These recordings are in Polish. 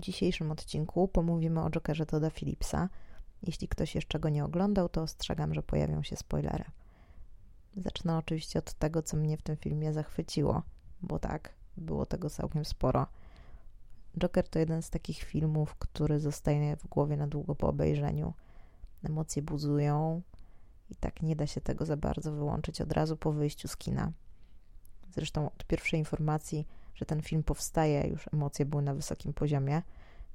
Dzisiejszym odcinku pomówimy o Jokerze Toda Phillipsa. Jeśli ktoś jeszcze go nie oglądał, to ostrzegam, że pojawią się spoilery. Zacznę oczywiście od tego, co mnie w tym filmie zachwyciło, bo tak, było tego całkiem sporo. Joker to jeden z takich filmów, który zostaje w głowie na długo po obejrzeniu. Emocje buzują i tak nie da się tego za bardzo wyłączyć od razu po wyjściu z kina. Zresztą od pierwszej informacji, że ten film powstaje, już emocje były na wysokim poziomie,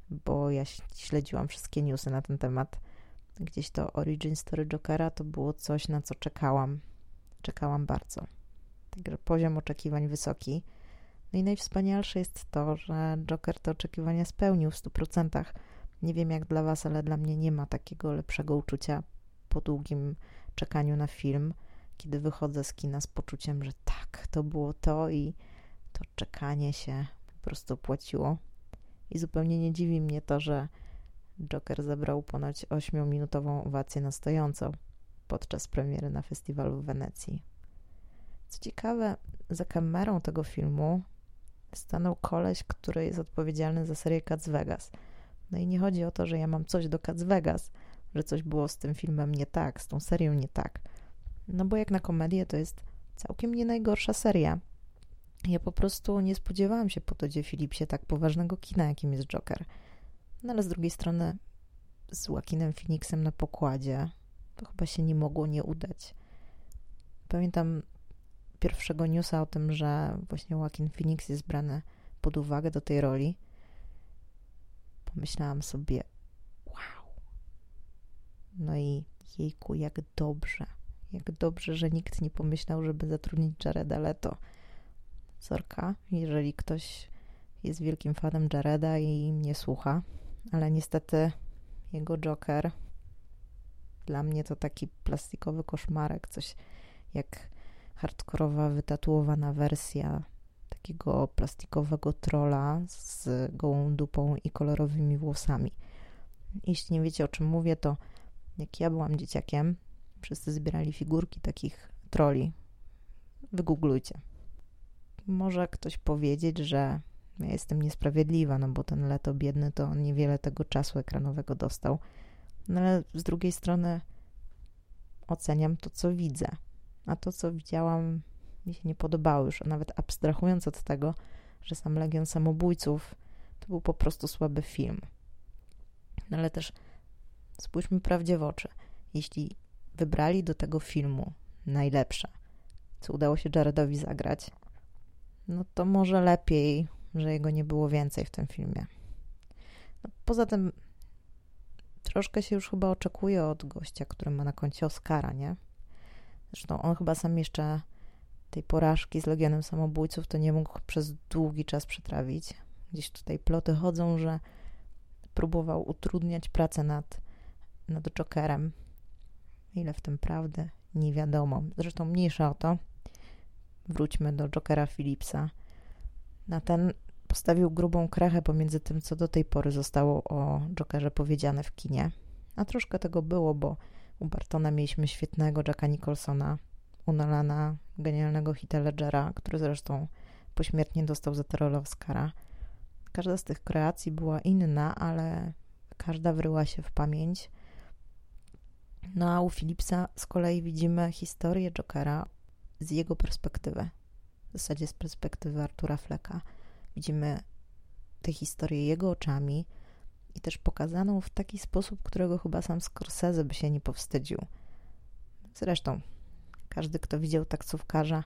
bo ja śledziłam wszystkie newsy na ten temat. Gdzieś to Origin Story Jokera to było coś, na co czekałam. Czekałam bardzo. Także poziom oczekiwań wysoki. No i najwspanialsze jest to, że Joker te oczekiwania spełnił w 100%. Nie wiem jak dla Was, ale dla mnie nie ma takiego lepszego uczucia po długim czekaniu na film, kiedy wychodzę z kina z poczuciem, że tak, to było to i czekanie się po prostu opłaciło. I zupełnie nie dziwi mnie to, że Joker zebrał ponad 8-minutową owację na stojąco podczas premiery na festiwalu w Wenecji. Co ciekawe, za kamerą tego filmu stanął koleś, który jest odpowiedzialny za serię Cats Vegas. No i nie chodzi o to, że ja mam coś do Cats Vegas, że coś było z tym filmem nie tak, z tą serią nie tak. No bo jak na komedię to jest całkiem nie najgorsza seria. Ja po prostu nie spodziewałam się po Todzie Philipsie tak poważnego kina, jakim jest Joker. No ale z drugiej strony z Joaquinem Phoenixem na pokładzie to chyba się nie mogło nie udać. Pamiętam pierwszego newsa o tym, że właśnie Joaquin Phoenix jest brany pod uwagę do tej roli. Pomyślałam sobie, wow. No i jejku, jak dobrze. Jak dobrze, że nikt nie pomyślał, żeby zatrudnić Jareda Leto. Sorka, jeżeli ktoś jest wielkim fanem Jareda i mnie słucha, ale niestety jego Joker dla mnie to taki plastikowy koszmarek, coś jak hardkorowa, wytatuowana wersja takiego plastikowego trola z gołą dupą i kolorowymi włosami. Jeśli nie wiecie o czym mówię, to jak ja byłam dzieciakiem, wszyscy zbierali figurki takich troli. Wygooglujcie. Może ktoś powiedzieć, że ja jestem niesprawiedliwa, no bo ten leto biedny to on niewiele tego czasu ekranowego dostał. No ale z drugiej strony oceniam to, co widzę. A to, co widziałam, mi się nie podobało już, a nawet abstrahując od tego, że sam Legion Samobójców to był po prostu słaby film. No ale też spójrzmy prawdzie w oczy. Jeśli wybrali do tego filmu najlepsze, co udało się Jaredowi zagrać, no to może lepiej, że jego nie było więcej w tym filmie. No, poza tym troszkę się już chyba oczekuje od gościa, który ma na koncie Oscara, nie? Zresztą on chyba sam jeszcze tej porażki z Legionem Samobójców to nie mógł przez długi czas przetrawić. Gdzieś tutaj ploty chodzą, że próbował utrudniać pracę nad, nad Jokerem. Ile w tym prawdy? Nie wiadomo. Zresztą mniejsza o to. Wróćmy do Jokera Philipsa. Na ten postawił grubą krechę pomiędzy tym, co do tej pory zostało o Jokerze powiedziane w kinie. A troszkę tego było, bo u Bartona mieliśmy świetnego Jacka Nicholsona, u Nolana genialnego Hita Ledgera, który zresztą pośmiertnie dostał za rolę Oscara. Każda z tych kreacji była inna, ale każda wryła się w pamięć. No a u Philipsa z kolei widzimy historię Jokera z jego perspektywy. W zasadzie z perspektywy Artura Fleka. Widzimy tę historię jego oczami i też pokazaną w taki sposób, którego chyba sam Scorsese by się nie powstydził. Zresztą, każdy, kto widział taksówkarza,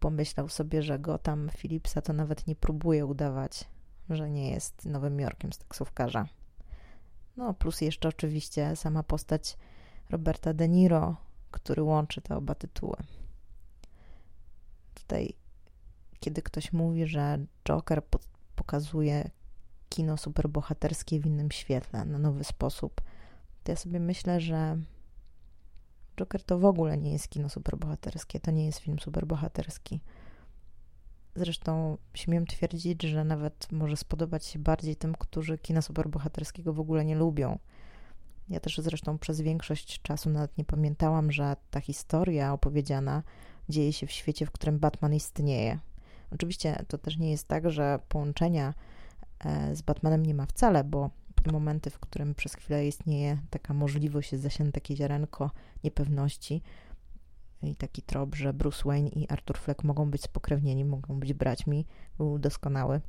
pomyślał sobie, że go tam Philipsa to nawet nie próbuje udawać, że nie jest Nowym Jorkiem z taksówkarza. No, plus jeszcze oczywiście sama postać Roberta De Niro, który łączy te oba tytuły. Tutaj, kiedy ktoś mówi, że Joker pokazuje kino superbohaterskie w innym świetle, na nowy sposób, to ja sobie myślę, że Joker to w ogóle nie jest kino superbohaterskie, to nie jest film superbohaterski. Zresztą śmiem twierdzić, że nawet może spodobać się bardziej tym, którzy kina superbohaterskiego w ogóle nie lubią. Ja też zresztą przez większość czasu nawet nie pamiętałam, że ta historia opowiedziana dzieje się w świecie, w którym Batman istnieje. Oczywiście to też nie jest tak, że połączenia e, z Batmanem nie ma wcale, bo momenty, w którym przez chwilę istnieje taka możliwość, jest zasiane takie ziarenko niepewności i taki trop, że Bruce Wayne i Arthur Fleck mogą być spokrewnieni, mogą być braćmi, był doskonały.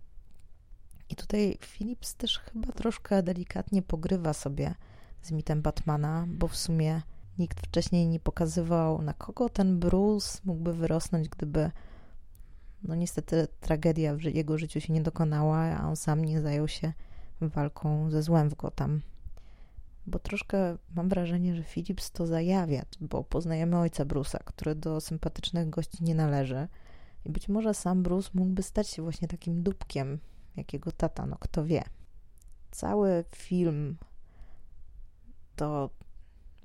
I tutaj Phillips też chyba troszkę delikatnie pogrywa sobie z mitem Batmana, bo w sumie nikt wcześniej nie pokazywał, na kogo ten Bruce mógłby wyrosnąć, gdyby no niestety tragedia w jego życiu się nie dokonała, a on sam nie zajął się walką ze złem w Gotham. Bo troszkę mam wrażenie, że Phillips to zajawia, bo poznajemy ojca Bruce'a, który do sympatycznych gości nie należy. I być może sam Bruce mógłby stać się właśnie takim dupkiem, jakiego tata, no kto wie. Cały film to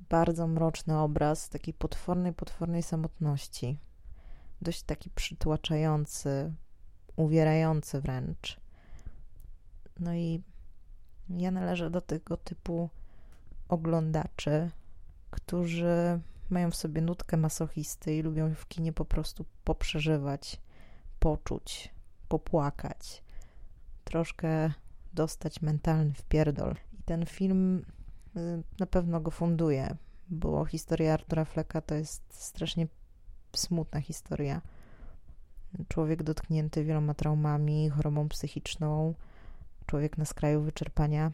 bardzo mroczny obraz takiej potwornej, potwornej samotności. Dość taki przytłaczający, uwierający wręcz. No i ja należę do tego typu oglądaczy, którzy mają w sobie nutkę masochisty i lubią w kinie po prostu poprzeżywać, poczuć, popłakać, troszkę dostać mentalny wpierdol. I ten film na pewno go funduje, bo historia Artura Fleka to jest strasznie smutna historia. Człowiek dotknięty wieloma traumami, chorobą psychiczną, człowiek na skraju wyczerpania,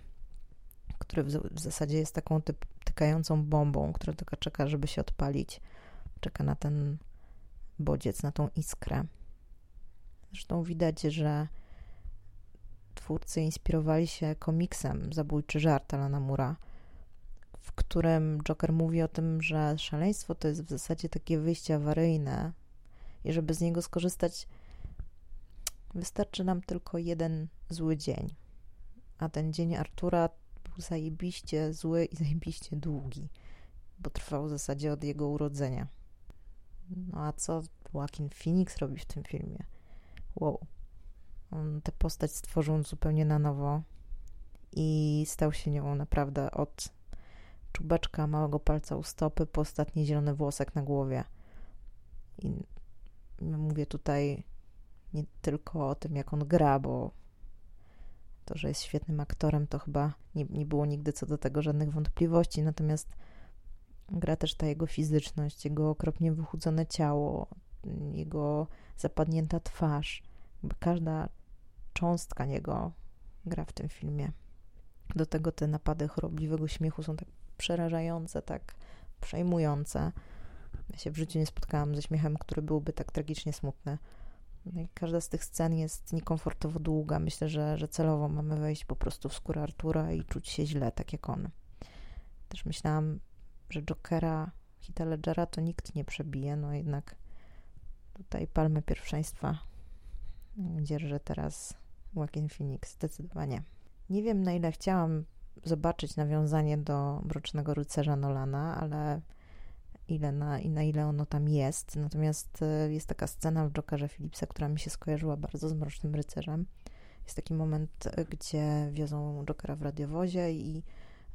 który w, w zasadzie jest taką typ, tykającą bombą, która tylko czeka, żeby się odpalić. Czeka na ten bodziec, na tą iskrę. Zresztą widać, że twórcy inspirowali się komiksem Zabójczy żart Alana Mura, w którym Joker mówi o tym, że szaleństwo to jest w zasadzie takie wyjście awaryjne i żeby z niego skorzystać, wystarczy nam tylko jeden zły dzień. A ten dzień Artura był zajebiście zły i zajebiście długi, bo trwał w zasadzie od jego urodzenia. No a co Joaquin Phoenix robi w tym filmie? Wow. On tę postać stworzył zupełnie na nowo i stał się nią naprawdę od czubeczka małego palca u stopy po ostatni zielony włosek na głowie. I mówię tutaj nie tylko o tym, jak on gra, bo to, że jest świetnym aktorem, to chyba nie, nie było nigdy co do tego żadnych wątpliwości. Natomiast gra też ta jego fizyczność, jego okropnie wychudzone ciało, jego zapadnięta twarz. Każda cząstka niego gra w tym filmie. Do tego te napady chorobliwego śmiechu są tak przerażające, tak przejmujące. Ja się w życiu nie spotkałam ze śmiechem, który byłby tak tragicznie smutny. No każda z tych scen jest niekomfortowo długa. Myślę, że, że celowo mamy wejść po prostu w skórę Artura i czuć się źle, tak jak on. Też myślałam, że Jokera, Hita Ledgera to nikt nie przebije, no jednak tutaj palmę pierwszeństwa dzierży teraz Joaquin Phoenix, zdecydowanie. Nie wiem, na ile chciałam zobaczyć nawiązanie do Mrocznego Rycerza Nolana, ale ile na, i na ile ono tam jest. Natomiast e, jest taka scena w Jokerze Philipsa, która mi się skojarzyła bardzo z Mrocznym Rycerzem. Jest taki moment, e, gdzie wiozą Jokera w radiowozie i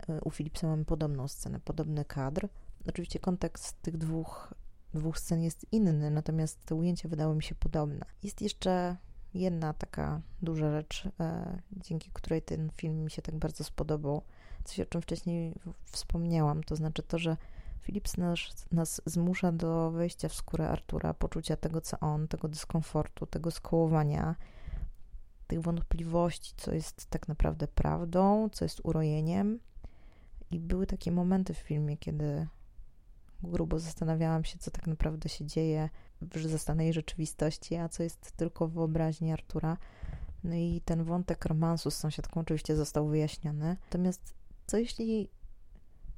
e, u Philipsa mamy podobną scenę, podobny kadr. Oczywiście kontekst tych dwóch, dwóch scen jest inny, natomiast te ujęcia wydały mi się podobne. Jest jeszcze jedna taka duża rzecz, e, dzięki której ten film mi się tak bardzo spodobał, coś o czym wcześniej wspomniałam, to znaczy to, że Philips nas, nas zmusza do wejścia w skórę Artura, poczucia tego, co on, tego dyskomfortu, tego skołowania, tych wątpliwości, co jest tak naprawdę prawdą, co jest urojeniem. I były takie momenty w filmie, kiedy grubo zastanawiałam się, co tak naprawdę się dzieje w zastanej rzeczywistości, a co jest tylko w wyobraźni Artura. No i ten wątek romansu z sąsiadką oczywiście został wyjaśniony. Natomiast co jeśli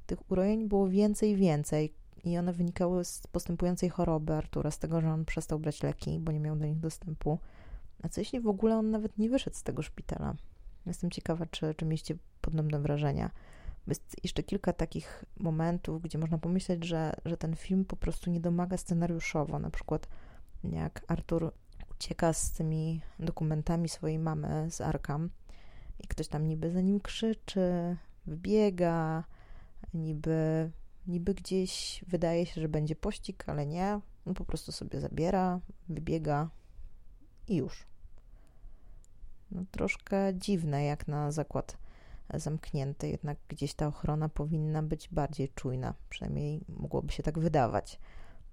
tych urojeń było więcej i więcej i one wynikały z postępującej choroby Artura, z tego, że on przestał brać leki, bo nie miał do nich dostępu. A co jeśli w ogóle on nawet nie wyszedł z tego szpitala? Jestem ciekawa, czy, czy mieliście podobne wrażenia. Jest jeszcze kilka takich momentów, gdzie można pomyśleć, że, że ten film po prostu nie domaga scenariuszowo. Na przykład jak Artur ucieka z tymi dokumentami swojej mamy z Arkam i ktoś tam niby za nim krzyczy, wbiega, niby, niby gdzieś wydaje się, że będzie pościg, ale nie. On po prostu sobie zabiera, wybiega i już. no, troszkę dziwne jak na zakład zamknięty, jednak gdzieś ta ochrona powinna być bardziej czujna, przynajmniej mogłoby się tak wydawać.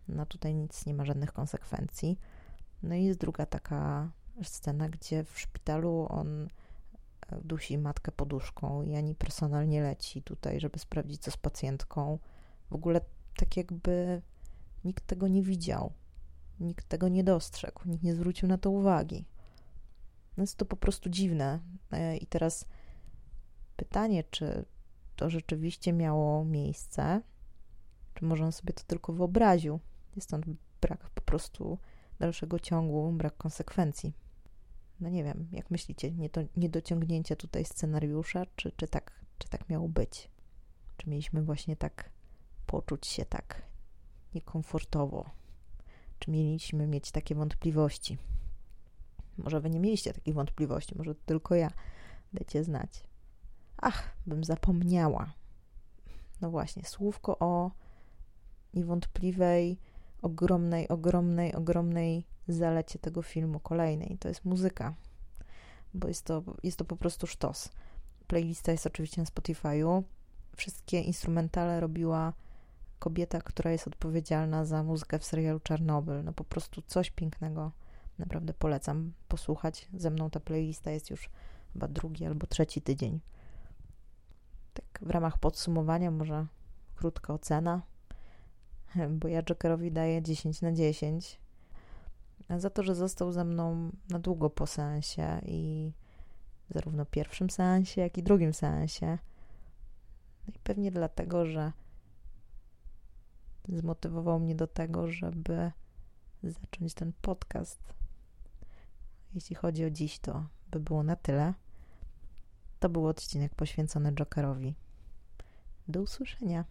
No tutaj nic nie ma żadnych konsekwencji. No i jest druga taka scena, gdzie w szpitalu on e, dusi matkę poduszką i ani personal nie leci tutaj, żeby sprawdzić, co z pacjentką. W ogóle tak jakby nikt tego nie widział, nikt tego nie dostrzegł, nikt nie zwrócił na to uwagi. No jest to po prostu dziwne. E, I teraz pytanie, czy to rzeczywiście miało miejsce, czy może on sobie to tylko wyobraził. Jest stąd brak po prostu dalszego ciągu, brak konsekwencji. No nie wiem, jak myślicie, nie to niedociągnięcie tutaj scenariusza, czy, czy, tak, czy tak miało być? Czy mieliśmy właśnie tak poczuć się tak niekomfortowo? Czy mieliśmy mieć takie wątpliwości? Może wy nie mieliście takich wątpliwości, może tylko ja. Dajcie znać. Ach, bym zapomniała. No właśnie, słówko o niewątpliwej, ogromnej, ogromnej, ogromnej zalecie tego filmu kolejnej. To jest muzyka, bo jest to, jest to po prostu sztos. Playlista jest oczywiście na Spotify'u. Wszystkie instrumentale robiła kobieta, która jest odpowiedzialna za muzykę w serialu Czarnobyl. No po prostu coś pięknego. Naprawdę polecam posłuchać. Ze mną ta playlista jest już chyba drugi albo trzeci tydzień. Tak w ramach podsumowania może krótka ocena, bo ja Jokerowi daję 10 na 10 za to, że został ze mną na długo po seansie i zarówno pierwszym seansie, jak i drugim seansie. No i pewnie dlatego, że zmotywował mnie do tego, żeby zacząć ten podcast. Jeśli chodzi o dziś, to by było na tyle. To był odcinek poświęcony Jokerowi. Do usłyszenia.